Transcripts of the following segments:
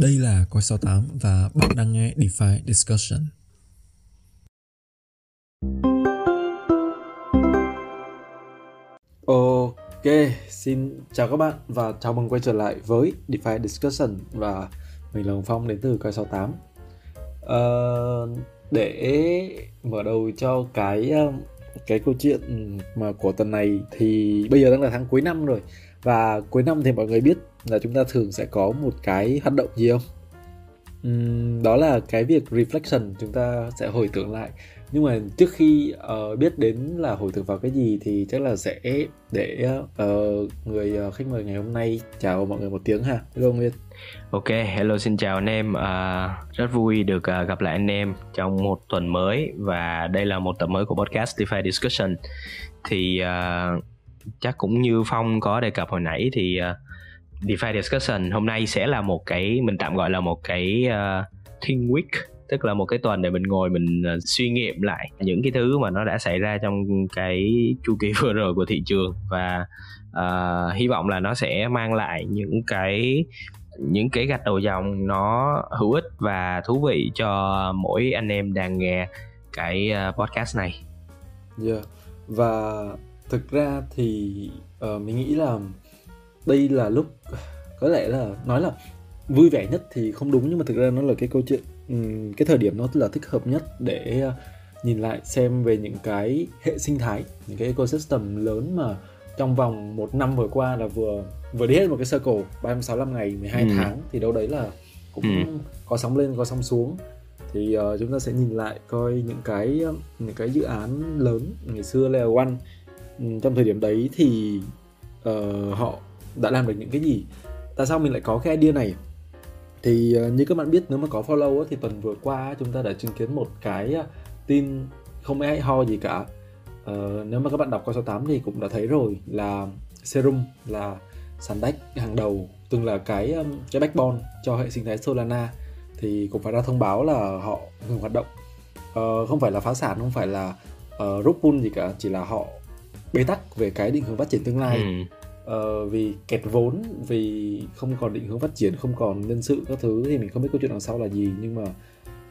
Đây là Coi 68 và bạn đang nghe DeFi Discussion. Ok, xin chào các bạn và chào mừng quay trở lại với DeFi Discussion và mình là Hồng Phong đến từ Coi 68. Uh, ờ, để mở đầu cho cái ờ, cái câu chuyện mà của tuần này thì bây giờ đang là tháng cuối năm rồi và cuối năm thì mọi người biết là chúng ta thường sẽ có một cái hoạt động gì không? Uhm, đó là cái việc reflection chúng ta sẽ hồi tưởng lại. Nhưng mà trước khi uh, biết đến là hồi tưởng vào cái gì thì chắc là sẽ để uh, người uh, khách mời ngày hôm nay chào mọi người một tiếng ha. Hello nguyên. Ok hello xin chào anh em. Uh, rất vui được uh, gặp lại anh em trong một tuần mới. Và đây là một tập mới của podcast DeFi Discussion. Thì uh, chắc cũng như phong có đề cập hồi nãy thì uh, DeFi Discussion hôm nay sẽ là một cái mình tạm gọi là một cái ờ, uh, think week tức là một cái tuần để mình ngồi mình ờ, suy nghiệm lại những cái thứ mà nó đã xảy ra trong cái chu kỳ vừa rồi của thị trường và uh, hy vọng là nó sẽ mang lại những cái những cái gạch đầu dòng nó hữu ích và thú vị cho mỗi anh em đang nghe cái podcast này. Yeah. Và thực ra thì uh, mình nghĩ là đây là lúc có lẽ là nói là vui vẻ nhất thì không đúng nhưng mà thực ra nó là cái câu chuyện um, cái thời điểm nó là thích hợp nhất để uh, nhìn lại xem về những cái hệ sinh thái những cái ecosystem lớn mà trong vòng một năm vừa qua là vừa vừa đi hết một cái circle 365 ngày 12 ừ. tháng thì đâu đấy là cũng ừ. có sóng lên có sóng xuống thì uh, chúng ta sẽ nhìn lại coi những cái những cái dự án lớn ngày xưa là One Ừ, trong thời điểm đấy thì uh, họ đã làm được những cái gì? Tại sao mình lại có cái idea này? Thì ờ, như các bạn biết nếu mà có follow thì tuần vừa qua chúng ta đã chứng kiến một cái ờ, tin không ai ho gì cả. Ờ, nếu mà các bạn đọc coi số 8 thì cũng đã thấy rồi là Serum là sàn đách hàng đầu từng là cái cái backbone cho hệ sinh thái Solana. Thì cũng phải ra thông báo là họ ngừng hoạt động. Uh, không phải là phá sản không phải là uh, rút pool gì cả chỉ là họ bế tắc về cái định hướng phát triển tương lai. Ừ uh, vì kẹt vốn vì không còn định hướng phát triển không còn nhân sự các thứ thì mình không biết câu chuyện đằng sau là gì nhưng mà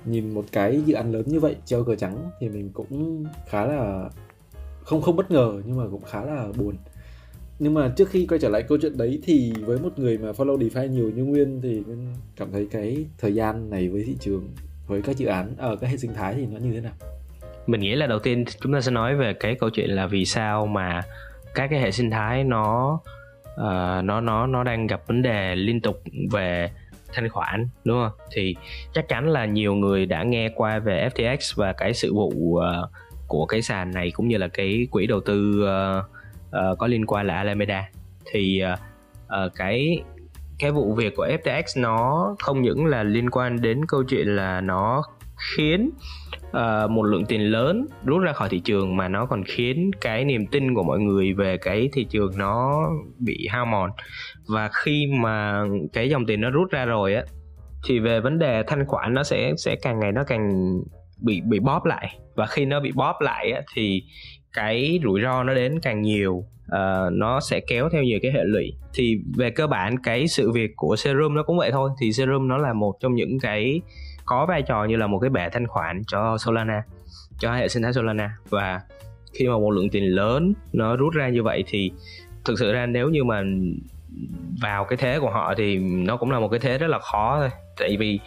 nhìn một cái dự án lớn như vậy treo cờ trắng thì mình cũng khá là không không bất ngờ nhưng mà cũng khá là buồn nhưng mà trước khi quay trở lại câu chuyện đấy thì với một người mà follow DeFi nhiều như Nguyên thì Nguyên cảm thấy cái thời gian này với thị trường với các dự án ở các hệ sinh thái thì nó như thế nào? mình nghĩ là đầu tiên chúng ta sẽ nói về cái câu chuyện là vì sao mà các cái hệ sinh thái nó uh, nó nó nó đang gặp vấn đề liên tục về thanh khoản đúng không? Thì chắc chắn là nhiều người đã nghe qua về FTX và cái sự vụ uh, của cái sàn này cũng như là cái quỹ đầu tư uh, uh, có liên quan là Alameda. Thì uh, uh, cái cái vụ việc của FTX nó không những là liên quan đến câu chuyện là nó khiến uh, một lượng tiền lớn rút ra khỏi thị trường mà nó còn khiến cái niềm tin của mọi người về cái thị trường nó bị hao mòn. Và khi mà cái dòng tiền nó rút ra rồi á thì về vấn đề thanh khoản nó sẽ sẽ càng ngày nó càng bị bị bóp lại. Và khi nó bị bóp lại á, thì cái rủi ro nó đến càng nhiều uh, nó sẽ kéo theo nhiều cái hệ lụy. Thì về cơ bản cái sự việc của serum nó cũng vậy thôi. Thì serum nó là một trong những cái có vai trò như là một cái bệ thanh khoản cho Solana cho hệ sinh thái Solana. Và khi mà một lượng tiền lớn nó rút ra như vậy thì thực sự ra nếu như mà vào cái thế của họ thì nó cũng là một cái thế rất là khó thôi. Tại vì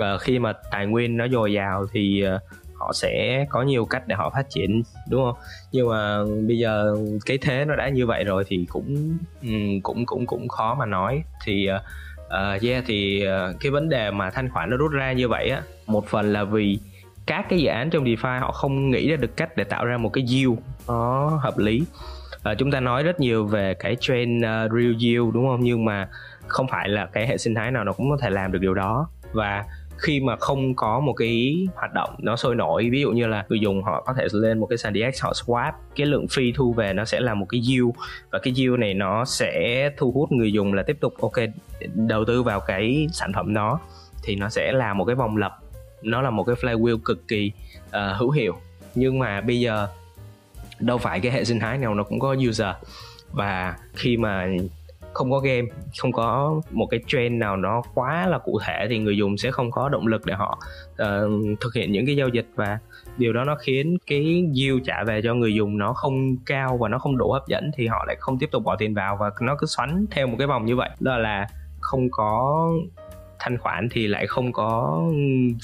uh, khi mà tài nguyên nó dồi dào thì uh, họ sẽ có nhiều cách để họ phát triển đúng không? Nhưng mà bây giờ cái thế nó đã như vậy rồi thì cũng um, cũng cũng cũng khó mà nói. Thì uh, uh, yeah thì uh, cái vấn đề mà thanh khoản nó rút ra như vậy á một phần là vì các cái dự án trong DeFi họ không nghĩ ra được cách để tạo ra một cái yield nó hợp lý. À, chúng ta nói rất nhiều về cái trend uh, real yield đúng không? Nhưng mà không phải là cái hệ sinh thái nào nó cũng có thể làm được điều đó. Và khi mà không có một cái hoạt động nó sôi nổi ví dụ như là người dùng họ có thể lên một cái sàn DX họ swap cái lượng phi thu về nó sẽ là một cái yield và cái yield này nó sẽ thu hút người dùng là tiếp tục ok đầu tư vào cái sản phẩm đó thì nó sẽ là một cái vòng lập nó là một cái flywheel cực kỳ uh, hữu hiệu. Nhưng mà bây giờ đâu phải cái hệ sinh thái nào nó cũng có user và khi mà không có game không có một cái trend nào nó quá là cụ thể thì người dùng sẽ không có động lực để họ uh, thực hiện những cái giao dịch và điều đó nó khiến cái yield trả về cho người dùng nó không cao và nó không đủ hấp dẫn thì họ lại không tiếp tục bỏ tiền vào và nó cứ xoắn theo một cái vòng như vậy. Đó là không có thanh khoản thì lại không có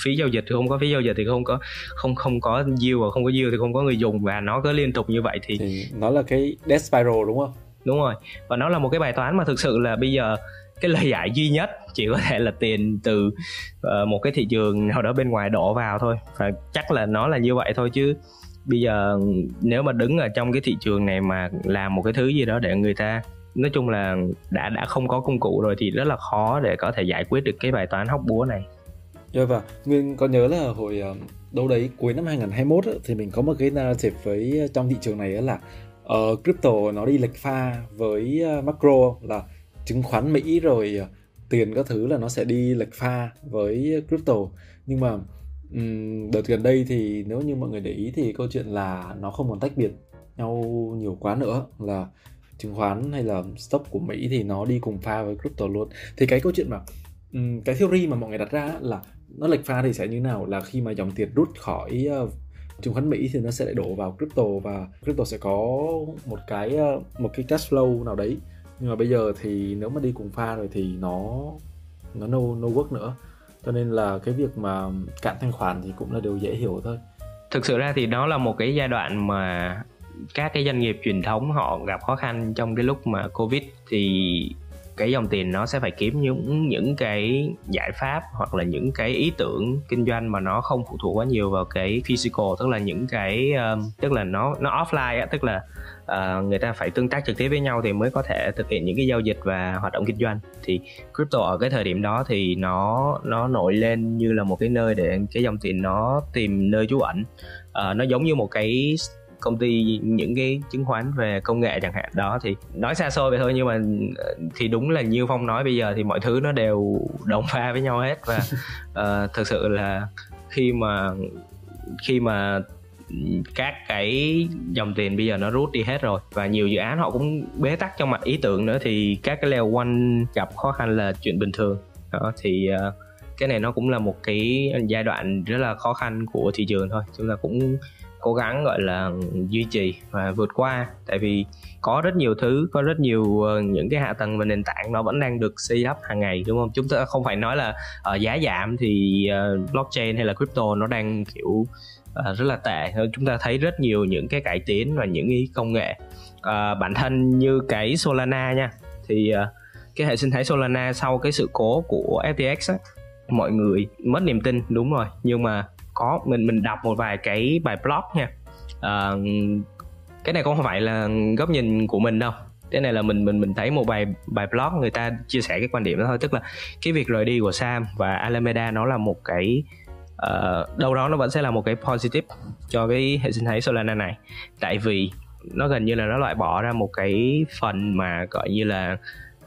phí giao dịch thì không có phí giao dịch thì không có không không có yield và không có yield thì không có người dùng và nó cứ liên tục như vậy thì, thì nó là cái death spiral đúng không? Đúng rồi. Và nó là một cái bài toán mà thực sự là bây giờ cái lời giải duy nhất chỉ có thể là tiền từ uh, một cái thị trường nào đó bên ngoài đổ vào thôi. Và chắc là nó là như vậy thôi chứ bây giờ nếu mà đứng ở trong cái thị trường này mà làm một cái thứ gì đó để người ta nói chung là đã đã không có công cụ rồi thì rất là khó để có thể giải quyết được cái bài toán hóc búa này. Rồi và Nguyên có nhớ là hồi ờ, đâu đấy cuối năm 2021 ấy, thì mình có một cái narrative với ờ, trong thị trường này là uh, crypto nó đi lệch pha với uh, macro là chứng khoán Mỹ rồi uh, tiền các thứ là nó sẽ đi lệch pha với crypto. Nhưng mà um, đợt gần đây thì nếu như mọi người để ý thì câu chuyện là nó không còn tách biệt nhau nhiều quá nữa là chứng khoán hay là stock của Mỹ thì nó đi cùng pha với crypto luôn. Thì cái câu chuyện mà um, cái theory mà mọi người đặt ra là nó lệch pha thì sẽ như nào là khi mà dòng tiền rút khỏi uh, chứng khoán Mỹ thì nó sẽ lại đổ vào crypto và crypto sẽ có một cái ờ, một cái cash flow nào đấy. Nhưng mà bây giờ thì nếu mà đi cùng pha rồi thì nó nó no no work nữa. Cho nên là cái việc mà cạn thanh khoản thì cũng là điều dễ hiểu thôi. Thực sự ra thì đó là một cái giai đoạn mà các cái doanh nghiệp truyền thống họ gặp khó khăn trong cái lúc mà covid thì cái dòng tiền nó sẽ phải kiếm những những cái giải pháp hoặc là những cái ý tưởng kinh doanh mà nó không phụ thuộc quá nhiều vào cái physical tức là những cái um, tức là nó nó offline á tức là uh, người ta phải tương tác trực tiếp với nhau thì mới có thể thực hiện những cái giao dịch và hoạt động kinh doanh. Thì crypto ở cái thời điểm đó thì nó nó nổi lên như là một cái nơi để cái dòng tiền nó tìm nơi trú ẩn. Uh, nó giống như một cái công ty những cái chứng khoán về công nghệ chẳng hạn. Đó thì nói xa xôi vậy thôi nhưng mà ờ, thì đúng là như phong nói bây giờ thì mọi thứ nó đều đồng pha với nhau hết. Và uh, thực sự là khi mà khi mà các cái dòng tiền bây giờ nó rút đi hết rồi và nhiều dự án họ cũng bế tắc trong mặt ý tưởng nữa thì các cái leo quanh gặp khó khăn là chuyện bình thường. Đó thì uh, cái này nó cũng là một cái giai đoạn rất là khó khăn của thị trường thôi. Chúng ta cũng cố gắng gọi là duy trì và vượt qua. Tại vì có rất nhiều thứ có rất nhiều ờ, những cái hạ tầng và nền tảng nó vẫn đang được xây lắp hàng ngày đúng không? Chúng ta không phải nói là uh, giá giảm thì uh, blockchain hay là crypto nó đang kiểu uh, rất là tệ. Chúng ta thấy rất nhiều những cái cải tiến và những cái công nghệ. Uh, bản thân như cái Solana nha thì uh, cái hệ sinh thái Solana sau cái sự cố của FTX á, mọi người mất niềm tin đúng rồi. Nhưng mà có mình mình đọc một vài cái bài blog nha. À, cái này cũng không phải là góc nhìn của mình đâu. Cái này là mình mình mình thấy một bài bài blog người ta chia sẻ cái quan điểm đó thôi. Tức là cái việc rời đi của Sam và Alameda nó là một cái uh, đâu đó nó vẫn sẽ là một cái positive cho cái hệ sinh thái Solana này. Tại vì nó gần như là nó loại bỏ ra một cái phần mà gọi như là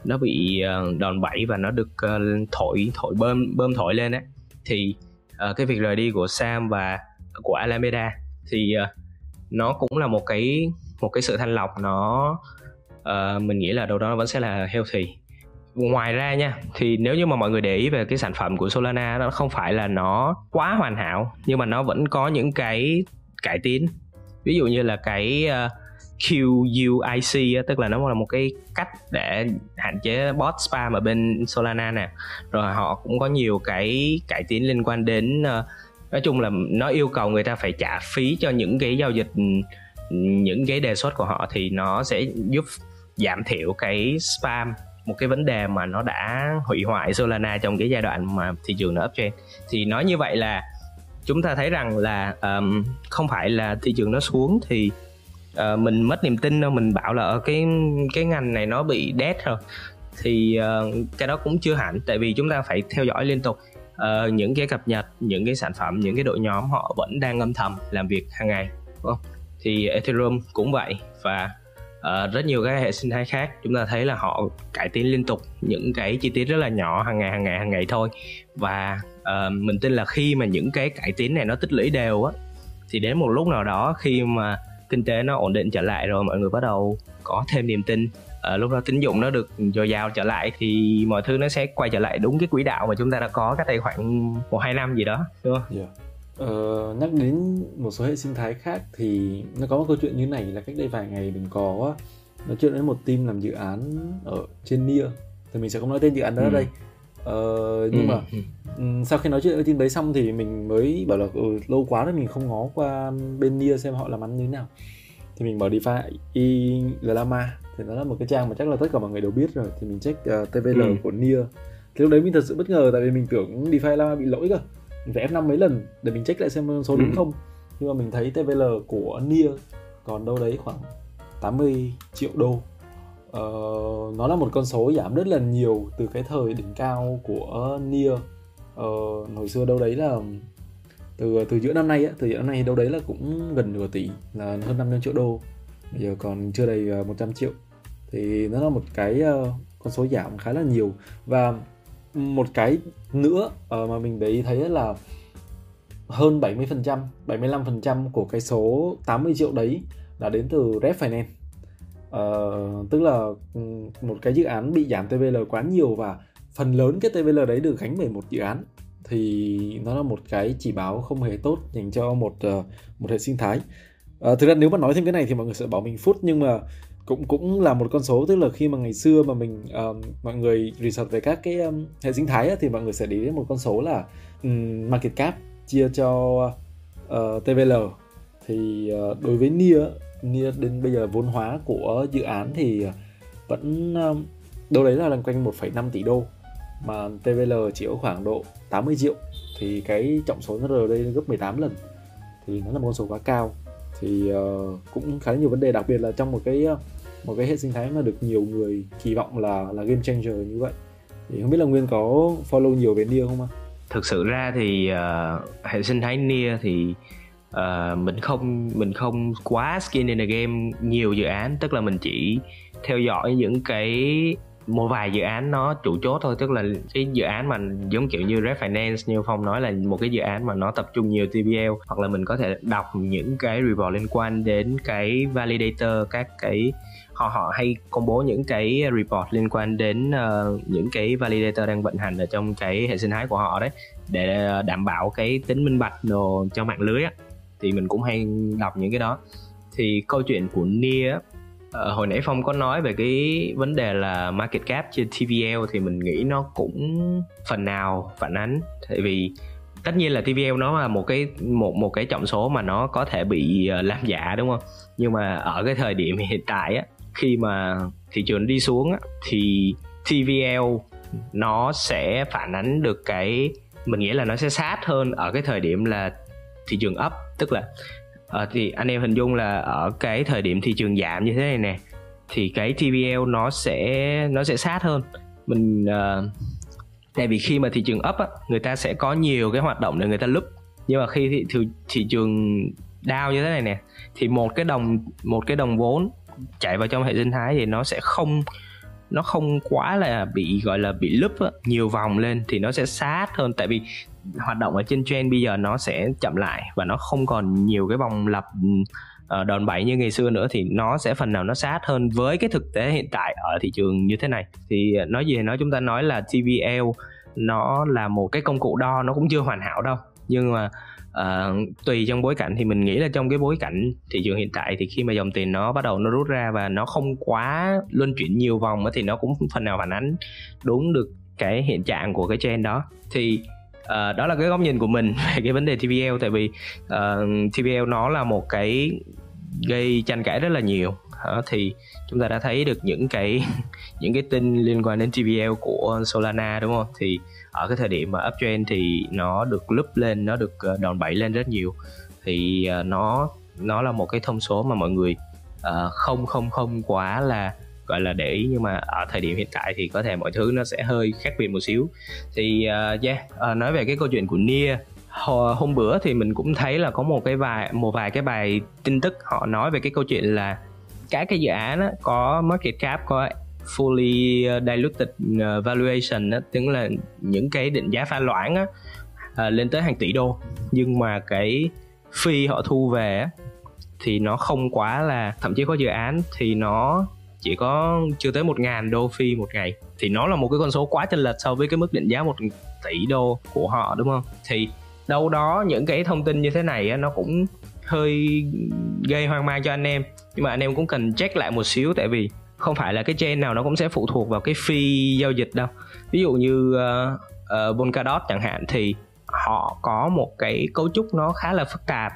nó bị ờ, đòn bẩy và nó được uh, thổi thổi bơm bơm thổi lên á thì uh, cái việc rời đi của Sam và của Alameda thì uh, nó cũng là một cái một cái sự thanh lọc nó uh, mình nghĩ là đâu đó nó vẫn sẽ là healthy. Ngoài ra nha thì nếu như mà mọi người để ý về cái sản phẩm của Solana nó không phải là nó quá hoàn hảo nhưng mà nó vẫn có những cái cải tiến. Ví dụ như là cái uh, QUIC tức là nó là một cái cách để hạn chế bot spam ở bên Solana nè. Rồi họ cũng có nhiều cái cải tiến liên quan đến ờ, nói chung là nó yêu cầu người ta phải trả phí cho những cái giao dịch những cái đề xuất của họ thì nó sẽ giúp giảm thiểu cái spam một cái vấn đề mà nó đã hủy hoại Solana trong cái giai đoạn mà thị trường nó uptrend. Thì nói như vậy là chúng ta thấy rằng là um, không phải là thị trường nó xuống thì uh, mình mất niềm tin đâu mình bảo là ở cái cái ngành này nó bị dead rồi. Thì uh, cái đó cũng chưa hẳn tại vì chúng ta phải theo dõi liên tục. Uh, những cái cập nhật những cái sản phẩm những cái đội nhóm họ vẫn đang âm thầm làm việc hàng ngày đúng không? Thì Ethereum cũng vậy và uh, rất nhiều các hệ sinh thái khác chúng ta thấy là họ cải tiến liên tục những cái chi tiết rất là nhỏ hàng ngày hàng ngày hàng ngày thôi. Và uh, mình tin là khi mà những cái cải tiến này nó tích lũy đều á thì đến một lúc nào đó khi mà kinh tế nó ổn định trở lại rồi mọi người bắt đầu có thêm niềm tin à, lúc đó tín dụng nó được dồi dào trở lại thì mọi thứ nó sẽ quay trở lại đúng cái quỹ đạo mà chúng ta đã có cách đây khoảng một hai năm gì đó đúng không? Yeah. Ờ, nhắc đến một số hệ sinh thái khác thì nó có một câu chuyện như này là cách đây vài ngày mình có nói chuyện với một team làm dự án ở trên Nia thì mình sẽ không nói tên dự án đó ừ. ở đây ờ, nhưng ừ. mà um, sau khi nói chuyện với team đấy xong thì mình mới bảo là ừ, lâu quá rồi mình không ngó qua bên Nia xem họ làm ăn như thế nào thì mình mở DeFi Lama thì nó là một cái trang mà chắc là tất cả mọi người đều biết rồi thì mình check uh, TVL ừ. của Nia thì lúc đấy mình thật sự bất ngờ tại vì mình tưởng DeFi Lama bị lỗi cơ mình phải F5 mấy lần để mình check lại xem số đúng ừ. không nhưng mà mình thấy TVL của Nia còn đâu đấy khoảng 80 triệu đô uh, nó là một con số giảm rất là nhiều từ cái thời đỉnh cao của Nia uh, ờ, hồi xưa đâu đấy là từ từ giữa năm nay á, từ giữa năm nay đâu đấy là cũng gần nửa tỷ là hơn 500 triệu đô. Bây giờ còn chưa đầy ờ, 100 triệu. Thì nó là một cái uh, con số giảm khá là nhiều. Và một cái nữa uh, mà mình đấy thấy là hơn 70%, 75% của cái số 80 triệu đấy là đến từ Red Finance. Uh, tức là ừ, một cái dự án bị giảm TVL quá nhiều và phần lớn cái TVL đấy được gánh bởi một dự án thì nó là một cái chỉ báo không hề tốt dành cho một uh, một hệ sinh thái. Uh, thực ra nếu mà nói thêm cái này thì mọi người sẽ bảo mình phút nhưng mà cũng cũng là một con số tức là khi mà ngày xưa mà mình um, mọi người research về các cái um, hệ sinh thái á, thì mọi người sẽ để đến một con số là um, market cap chia cho uh, TVL thì uh, đối với Nia đến bây giờ vốn hóa của dự án thì vẫn ờ, đâu đấy là lần quanh 1,5 tỷ đô mà TVL chỉ có khoảng độ 80 triệu. Thì cái trọng số nó R đây gấp 18 lần thì nó là một con số quá cao. Thì uh, cũng khá nhiều vấn đề đặc biệt là trong một cái một cái hệ sinh thái mà được nhiều người kỳ vọng là là game changer như vậy. Thì không biết là nguyên có follow nhiều về Nia không ạ? thực sự ra thì uh, hệ sinh thái Nia thì uh, mình không mình không quá skin in the game nhiều dự án tức là mình chỉ theo dõi những cái một vài dự án nó chủ chốt thôi. Tức là cái dự án mà giống kiểu như refinance như phong nói là một cái dự án mà nó tập trung nhiều TVL hoặc là mình có thể đọc những cái report liên quan đến cái validator các cái họ họ hay công bố những cái report liên quan đến uh, những cái validator đang vận hành ở trong cái hệ sinh thái của họ đấy để đảm bảo cái tính minh bạch đồ cho mạng lưới á thì mình cũng hay đọc những cái đó. Thì câu chuyện của Nia uh, hồi nãy phong có nói về cái vấn đề là market cap trên tvl thì mình nghĩ nó cũng phần nào phản ánh. Tại vì tất nhiên là tvl nó là một cái một một cái trọng số mà nó có thể bị ờ, làm giả đúng không? Nhưng mà ở cái thời điểm hiện tại á khi mà thị trường đi xuống á thì tvl nó sẽ phản ánh được cái mình nghĩ là nó sẽ sát hơn ở cái thời điểm là thị trường up. Tức là uh, thì anh em hình dung là ở cái thời điểm thị trường giảm như thế này nè thì cái TVL nó sẽ nó sẽ sát hơn. Mình uh, tại vì khi mà thị trường up á, người ta sẽ có nhiều cái hoạt động để người ta lúc nhưng mà khi thị, thị, thị trường down như thế này nè thì một cái đồng một cái đồng vốn chạy vào trong hệ sinh thái thì nó sẽ không nó không quá là bị gọi là bị lúp nhiều vòng lên thì nó sẽ sát hơn. Tại vì hoạt động ở trên trend bây giờ nó sẽ chậm lại và nó không còn nhiều cái vòng lập ờ, đòn bẩy như ngày xưa nữa thì nó sẽ phần nào nó sát hơn với cái thực tế hiện tại ở thị trường như thế này. Thì ờ, nói gì thì nói chúng ta nói là TVL nó là một cái công cụ đo nó cũng chưa hoàn hảo đâu. Nhưng mà uh, tùy trong bối cảnh thì mình nghĩ là trong cái bối cảnh thị trường hiện tại thì khi mà dòng tiền nó bắt đầu nó rút ra và nó không quá luân chuyển nhiều vòng thì nó cũng phần nào phản ánh đúng được cái hiện trạng của cái trend đó. Thì uh, đó là cái góc nhìn của mình về cái vấn đề TVL tại vì ờ, uh, TVL nó là một cái gây tranh cãi rất là nhiều. Đó, thì chúng ta đã thấy được những cái những cái tin liên quan đến TVL của Solana đúng không? Thì ở cái thời điểm mà uptrend thì nó được lúp lên nó được ờ, đòn bẩy lên rất nhiều. Thì nó nó là một cái thông số mà mọi người uh, không không không quá là gọi là để ý nhưng mà ở thời điểm hiện tại thì có thể mọi thứ nó sẽ hơi khác biệt một xíu. Thì uh, yeah uh, nói về cái câu chuyện của Nia hôm bữa thì mình cũng thấy là có một cái vài một vài cái bài tin tức họ nói về cái câu chuyện là các cái dự án đó có market cap có fully diluted à, valuation đó tức là những cái định giá pha loãng đó, à, lên tới hàng tỷ đô. Nhưng mà cái phi họ thu về thì nó không quá là thậm chí có dự án thì nó chỉ có chưa tới một ngàn đô phi một ngày. Thì nó là một cái con số quá chênh lệch so với cái mức định giá một tỷ đô của họ đúng không? Thì đâu đó những cái thông tin như thế này nó cũng hơi gây hoang mang cho anh em. Nhưng mà anh em cũng cần check lại một xíu tại vì không phải là cái chain nào nó cũng sẽ phụ thuộc vào cái phi giao dịch đâu. Ví dụ như uh, uh, Polkadot chẳng hạn thì họ có một cái cấu trúc nó khá là phức tạp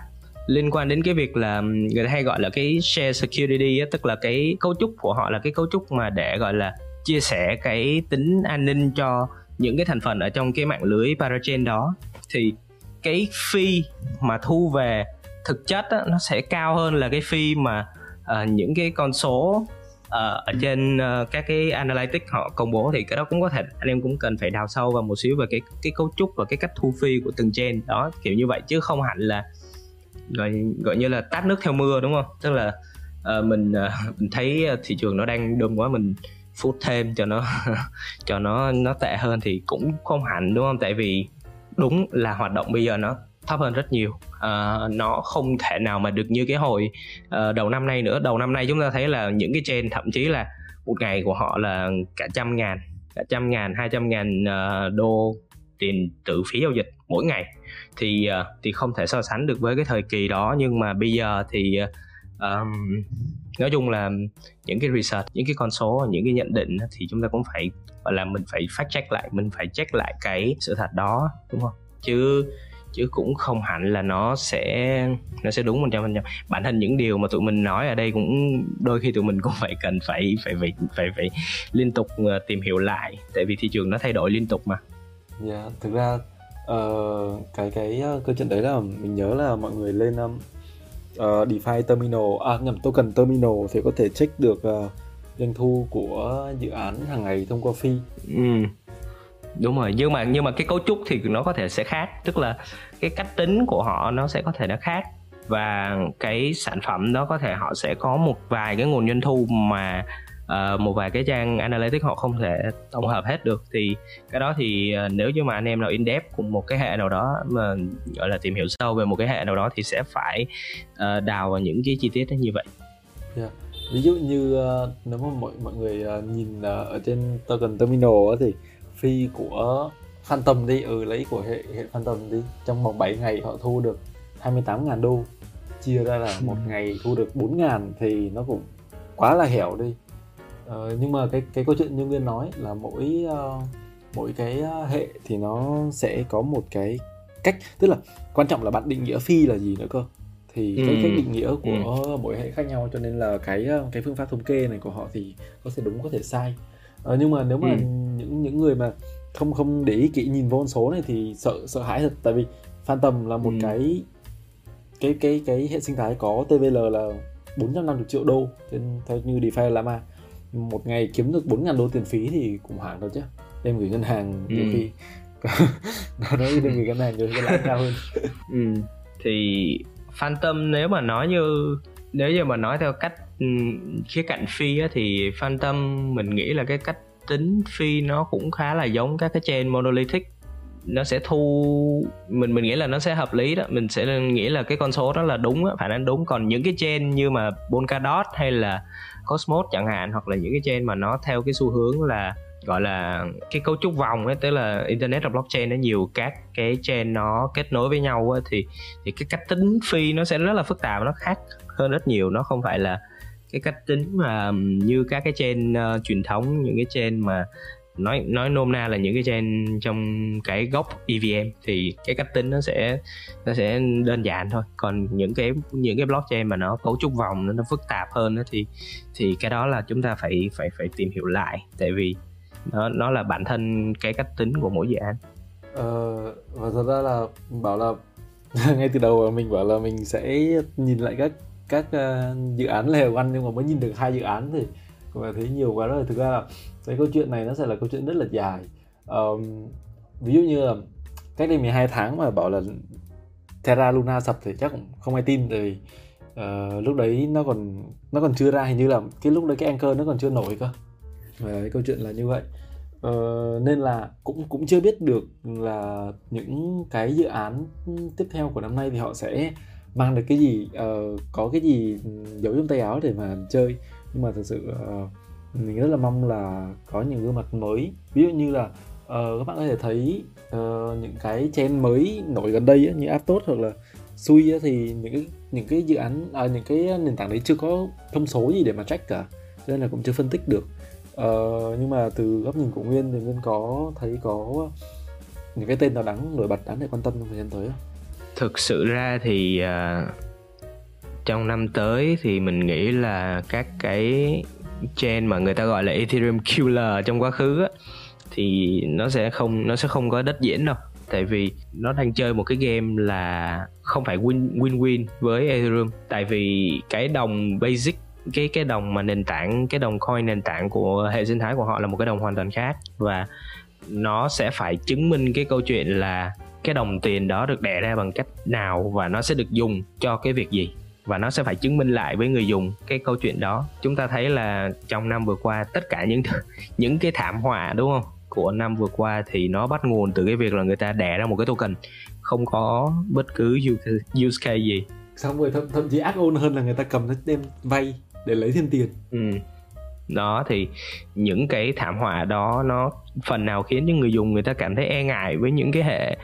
liên quan đến cái việc là người ta hay gọi là cái share security á, tức là cái cấu trúc của họ là cái cấu trúc mà để gọi là chia sẻ cái tính an ninh cho những cái thành phần ở trong cái mạng lưới parachain đó. Thì cái fee mà thu về thực chất á, nó sẽ cao hơn là cái fee mà uh, những cái con số uh, ở trên uh, các cái analytics họ công bố. Thì cái đó cũng có thể anh em cũng cần phải đào sâu vào một xíu về cái cái cấu trúc và cái cách thu phi của từng chain. Đó kiểu như vậy chứ không hẳn là gọi gọi như là tát nước theo mưa đúng không? Tức là uh, mình uh, mình thấy ờ, thị trường nó đang đông quá mình phút thêm cho nó cho nó nó tệ hơn thì cũng không hẳn đúng không? Tại vì đúng là hoạt động bây giờ nó thấp hơn rất nhiều. Uh, nó không thể nào mà được như cái hồi uh, đầu năm nay nữa. Đầu năm nay chúng ta thấy là những cái trên thậm chí là một ngày của họ là cả trăm ngàn cả trăm ngàn hai trăm ngàn uh, đô tiền tự phí giao dịch mỗi ngày. Thì ờ, thì không thể so sánh được với cái thời kỳ đó nhưng mà bây giờ thì um, nói chung là những cái research những cái con số những cái nhận định thì chúng ta cũng phải gọi là mình phải phát check lại mình phải check lại cái sự thật đó đúng không? Chứ chứ cũng không hẳn là nó sẽ nó sẽ đúng một trăm phần trăm. Bản thân những điều mà tụi mình nói ở đây cũng đôi khi tụi mình cũng phải cần phải phải phải phải phải liên tục ờ, tìm hiểu lại. Tại vì thị trường nó thay đổi liên tục mà dạ yeah, thực ra uh, cái cái uh, câu chuyện đấy là mình nhớ là mọi người lên um, uh, DeFi terminal à nhầm token terminal thì có thể check được uh, doanh thu của dự án hàng ngày thông qua fee ừ đúng rồi nhưng mà nhưng mà cái cấu trúc thì nó có thể sẽ khác tức là cái cách tính của họ nó sẽ có thể nó khác và cái sản phẩm đó có thể họ sẽ có một vài cái nguồn doanh thu mà uh, một vài cái trang analytics họ không thể tổng hợp hết được. Thì cái đó thì uh, nếu như mà anh em nào in depth cùng một cái hệ nào đó mà gọi là tìm hiểu sâu về một cái hệ nào đó thì sẽ phải uh, đào vào những cái chi tiết như vậy. Yeah. ví dụ như uh, nếu mà mọi mọi người uh, nhìn uh, ở trên token terminal thì phi của Phantom đi ừ lấy của hệ hệ Phantom đi trong vòng 7 ngày họ thu được 28.000 đô. Chia ra là một ngày thu được 4.000 thì nó cũng quá là hẻo đi ờ, nhưng mà cái cái câu chuyện nhân viên nói là mỗi uh, mỗi cái ờ, hệ thì nó sẽ có một cái cách tức là quan trọng là bạn định nghĩa phi là gì nữa cơ thì ừ. cái cách định nghĩa của ừ. mỗi hệ khác nhau cho nên là cái ờ, cái phương pháp thống kê này của họ thì có thể đúng có thể sai ờ, nhưng mà nếu mà ừ. những những người mà không không để ý kỹ nhìn vô con số này thì sợ sợ hãi thật tại vì Phantom là một ừ. cái cái cái cái hệ sinh thái có TVL là 450 triệu đô trên theo như DeFi Lama một ngày kiếm được 4.000 đô tiền phí thì cũng hoảng đâu chứ. Đem gửi ngân hàng ừ. nhiều khi. Nó nói đem gửi ngân hàng nhiều khi lãi cao hơn. Ừ. thì Phantom nếu mà nói như nếu như mà nói theo cách ừ, khía cạnh phi á, thì Phantom mình nghĩ là cái cách tính phi nó cũng khá là giống các cái chain monolithic. Nó sẽ thu mình mình nghĩ là nó sẽ hợp lý đó. Mình sẽ nghĩ là cái con số đó là đúng phản ánh đúng. Còn những cái chain như mà Polkadot hay là Cosmos chẳng hạn hoặc là những cái chain mà nó theo cái xu hướng là gọi là cái cấu trúc vòng ấy tức là internet và blockchain nó nhiều các cái chain nó kết nối với nhau ấy, thì thì cái cách tính phi nó sẽ rất là phức tạp nó khác hơn rất nhiều. Nó không phải là cái cách tính mà như các cái chain uh, truyền thống những cái chain mà nói nói nôm na là những cái chain trong cái gốc EVM thì cái cách tính nó sẽ nó sẽ đơn giản thôi. Còn những cái những cái blockchain mà nó cấu trúc vòng nó, nó phức tạp hơn đó thì thì cái đó là chúng ta phải phải phải tìm hiểu lại. Tại vì nó nó là bản thân cái cách tính của mỗi dự án. Ờ, và thật ra là bảo là ngay từ đầu mình bảo là mình sẽ nhìn lại các các uh, dự án lèo ăn nhưng mà mới nhìn được hai dự án thì và thấy nhiều quá rồi. Thực ra là cái câu chuyện này nó sẽ là câu chuyện rất là dài. Um, ví dụ như là cách đây 12 tháng mà bảo là Terra Luna sập thì chắc cũng không ai tin tại vì uh, lúc đấy nó còn nó còn chưa ra hình như là cái lúc đấy cái anchor nó còn chưa nổi cơ. Và cái câu chuyện là như vậy. Uh, nên là cũng cũng chưa biết được là những cái dự án tiếp theo của năm nay thì họ sẽ mang được cái gì uh, có cái gì giấu trong tay áo để mà chơi nhưng mà thực sự uh, mình rất là mong là có những gương mặt mới. Ví dụ như là uh, các bạn có thể thấy uh, những cái trend mới nổi gần đây ấy, như Aptos hoặc là Sui ấy, thì những cái những cái dự án à, những cái nền tảng đấy chưa có thông số gì để mà check cả. Nên là cũng chưa phân tích được. Uh, nhưng mà từ góc nhìn của Nguyên thì Nguyên có thấy có những cái tên nào đáng nổi bật đáng để quan tâm trong thời gian tới không? thực sự ra thì uh, trong năm tới thì mình nghĩ là các cái chain mà người ta gọi là Ethereum killer trong quá khứ á, thì nó sẽ không nó sẽ không có đất diễn đâu. Tại vì nó đang chơi một cái game là không phải win win win với Ethereum. Tại vì cái đồng basic cái cái đồng mà nền tảng cái đồng coin nền tảng của hệ sinh thái của họ là một cái đồng hoàn toàn khác. Và nó sẽ phải chứng minh cái câu chuyện là cái đồng tiền đó được đẻ ra bằng cách nào và nó sẽ được dùng cho cái việc gì và nó sẽ phải chứng minh lại với người dùng cái câu chuyện đó. Chúng ta thấy là trong năm vừa qua tất cả những những cái thảm họa đúng không? Của năm vừa qua thì nó bắt nguồn từ cái việc là người ta đẻ ra một cái token. Không có bất cứ use case gì. Xong rồi thậm, thậm chí ác ôn hơn là người ta cầm nó đem vay để lấy thêm tiền. Ừ. Đó thì những cái thảm họa đó nó phần nào khiến cho người dùng người ta cảm thấy e ngại với những cái hệ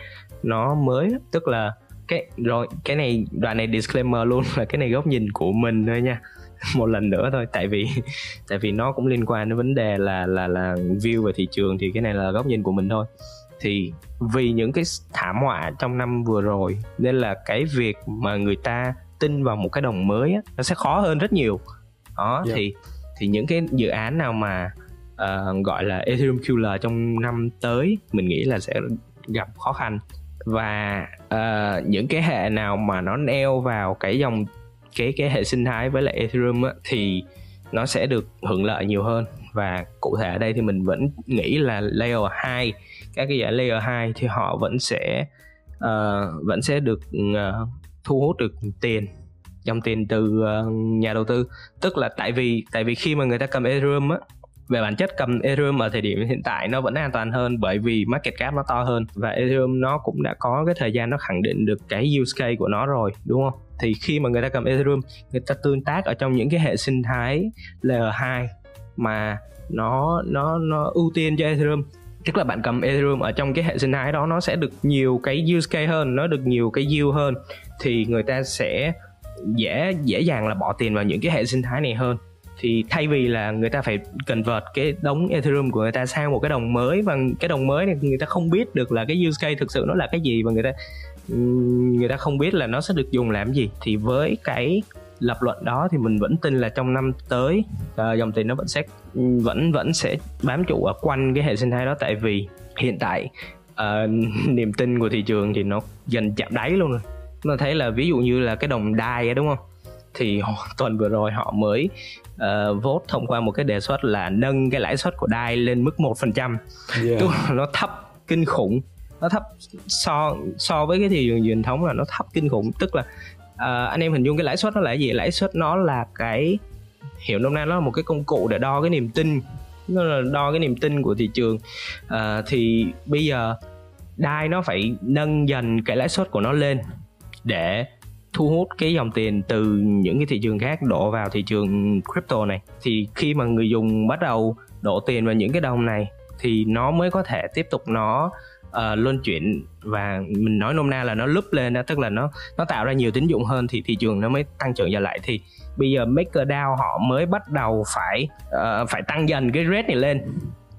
nó mới. Tức là cái rồi cái này đoạn này disclaimer luôn là cái này góc nhìn của mình thôi nha một lần nữa thôi tại vì tại vì nó cũng liên quan đến vấn đề là là là view về thị trường thì cái này là góc nhìn của mình thôi thì vì những cái thảm họa trong năm vừa rồi nên là cái việc mà người ta tin vào một cái đồng mới á, nó sẽ khó hơn rất nhiều đó yeah. Dạ. thì thì những cái dự án nào mà uh, gọi là Ethereum killer trong năm tới mình nghĩ là sẽ gặp khó khăn và uh, những cái hệ nào mà nó neo vào cái dòng cái cái hệ sinh thái với lại Ethereum á, thì nó sẽ được hưởng lợi nhiều hơn. Và cụ thể ở đây thì mình vẫn nghĩ là layer 2 các cái giải layer 2 thì họ vẫn sẽ uh, vẫn sẽ được uh, thu hút được tiền dòng tiền từ uh, nhà đầu tư. Tức là tại vì tại vì khi mà người ta cầm Ethereum á về bản chất cầm Ethereum ở thời điểm hiện tại nó vẫn an toàn hơn bởi vì market cap nó to hơn và Ethereum nó cũng đã có cái thời gian nó khẳng định được cái use case của nó rồi, đúng không? Thì khi mà người ta cầm Ethereum, người ta tương tác ở trong những cái hệ sinh thái layer 2 mà nó nó nó ưu tiên cho Ethereum, tức là bạn cầm Ethereum ở trong cái hệ sinh thái đó nó sẽ được nhiều cái use case hơn, nó được nhiều cái yield hơn thì người ta sẽ dễ dễ dàng là bỏ tiền vào những cái hệ sinh thái này hơn thì thay vì là người ta phải cần vợt cái đống Ethereum của người ta sang một cái đồng mới và cái đồng mới này người ta không biết được là cái use case thực sự nó là cái gì và người ta người ta không biết là nó sẽ được dùng làm gì. Thì với cái lập luận đó thì mình vẫn tin là trong năm tới uh, dòng tiền nó vẫn sẽ vẫn vẫn sẽ bám trụ ở quanh cái hệ sinh thái đó. Tại vì hiện tại uh, niềm tin của thị trường thì nó dần chạm đáy luôn rồi. Nó thấy là ví dụ như là cái đồng đai đúng không? Thì tuần vừa rồi họ mới uh, vote thông qua một cái đề xuất là nâng cái lãi suất của đai lên mức một phần trăm. Nó thấp kinh khủng. Nó thấp so so với cái thị trường truyền thống là nó thấp kinh khủng. Tức là uh, anh em hình dung cái lãi suất nó là gì? Lãi suất nó là cái hiểu nôm na nó là một cái công cụ để đo cái niềm tin. Nó là đo cái niềm tin của thị trường. Uh, thì bây giờ đai nó phải nâng dần cái lãi suất của nó lên để thu hút cái dòng tiền từ những cái thị trường khác đổ vào thị trường crypto này. Thì khi mà người dùng bắt đầu đổ tiền vào những cái đồng này thì nó mới có thể tiếp tục nó uh, luân chuyển và mình nói nôm na là nó lúp lên đó tức là nó nó tạo ra nhiều tín dụng hơn thì thị trường nó mới tăng trưởng trở lại. Thì bây giờ MakerDAO họ mới bắt đầu phải uh, phải tăng dần cái rate này lên.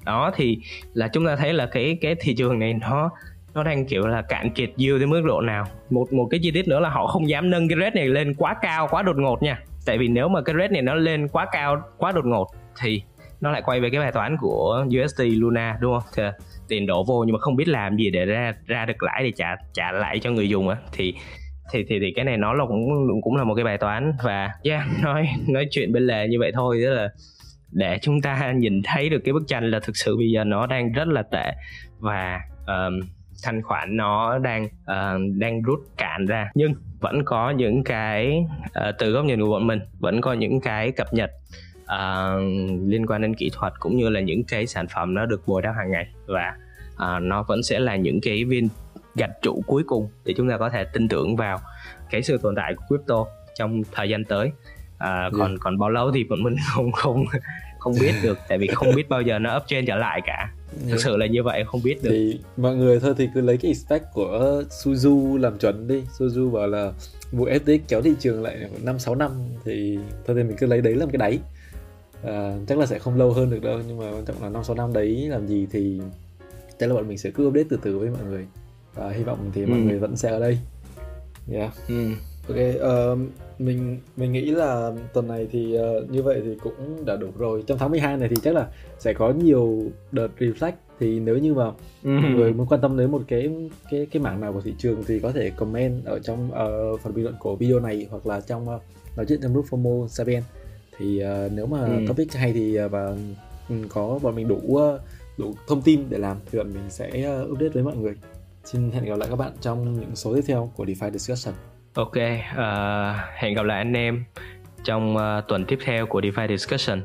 Đó thì là chúng ta thấy là cái cái thị trường này nó nó đang kiểu là cạn kiệt yield tới mức độ nào? Một một cái chi tiết nữa là họ không dám nâng cái rate này lên quá cao quá đột ngột nha. Tại vì nếu mà cái rate này nó lên quá cao quá đột ngột thì nó lại quay về cái bài toán của USD Luna đúng không? Thì tiền đổ vô nhưng mà không biết làm gì để ra ra được lãi để trả trả lại cho người dùng á. Thì thì thì thì cái này nó là cũng cũng là một cái bài toán và yeah nói nói chuyện bên lề như vậy thôi. Tức là để chúng ta nhìn thấy được cái bức tranh là thực sự bây giờ nó đang rất là tệ. Và um, thanh khoản nó đang uh, đang rút cạn ra. Nhưng vẫn có những cái uh, từ góc nhìn của bọn mình vẫn có những cái cập nhật uh, liên quan đến kỹ thuật cũng như là những cái sản phẩm nó được bồi đắp hàng ngày. Và uh, nó vẫn sẽ là những cái viên gạch trụ cuối cùng để chúng ta có thể tin tưởng vào cái sự tồn tại của crypto trong thời gian tới. À, còn yeah. còn bao lâu thì bọn mình không không không biết được tại vì không biết bao giờ nó uptrend trở lại cả. Thực sự là như vậy không biết được. Thì mọi người thôi thì cứ lấy cái spec của Suzu làm chuẩn đi. Suzu bảo là vụ FTX kéo thị trường lại năm sáu năm thì thôi thì mình cứ lấy đấy làm cái đáy. À, chắc là sẽ không lâu hơn được đâu nhưng mà quan trọng là năm sáu năm đấy làm gì thì chắc là bọn mình sẽ cứ update từ từ với mọi người. Và hy vọng thì mọi ừ. người vẫn sẽ ở đây. Yeah. Ừ. ok uh, mình mình nghĩ là tuần này thì uh, như vậy thì cũng đã đủ rồi. Trong tháng 12 này thì chắc là sẽ có nhiều đợt reflect. Thì nếu như mà ừ. người muốn quan tâm đến một cái cái cái mảng nào của thị trường thì có thể comment ở trong uh, phần bình luận của video này hoặc là trong uh, nói chuyện trong group FOMO Sapien thì uh, nếu mà ừ. topic hay thì uh, và um, có bọn mình đủ uh, đủ thông tin để làm thì bọn mình sẽ uh, update với mọi người. Xin hẹn gặp lại các bạn trong những số tiếp theo của DeFi Discussion ok uh, hẹn gặp lại anh em trong uh, tuần tiếp theo của DeFi Discussion.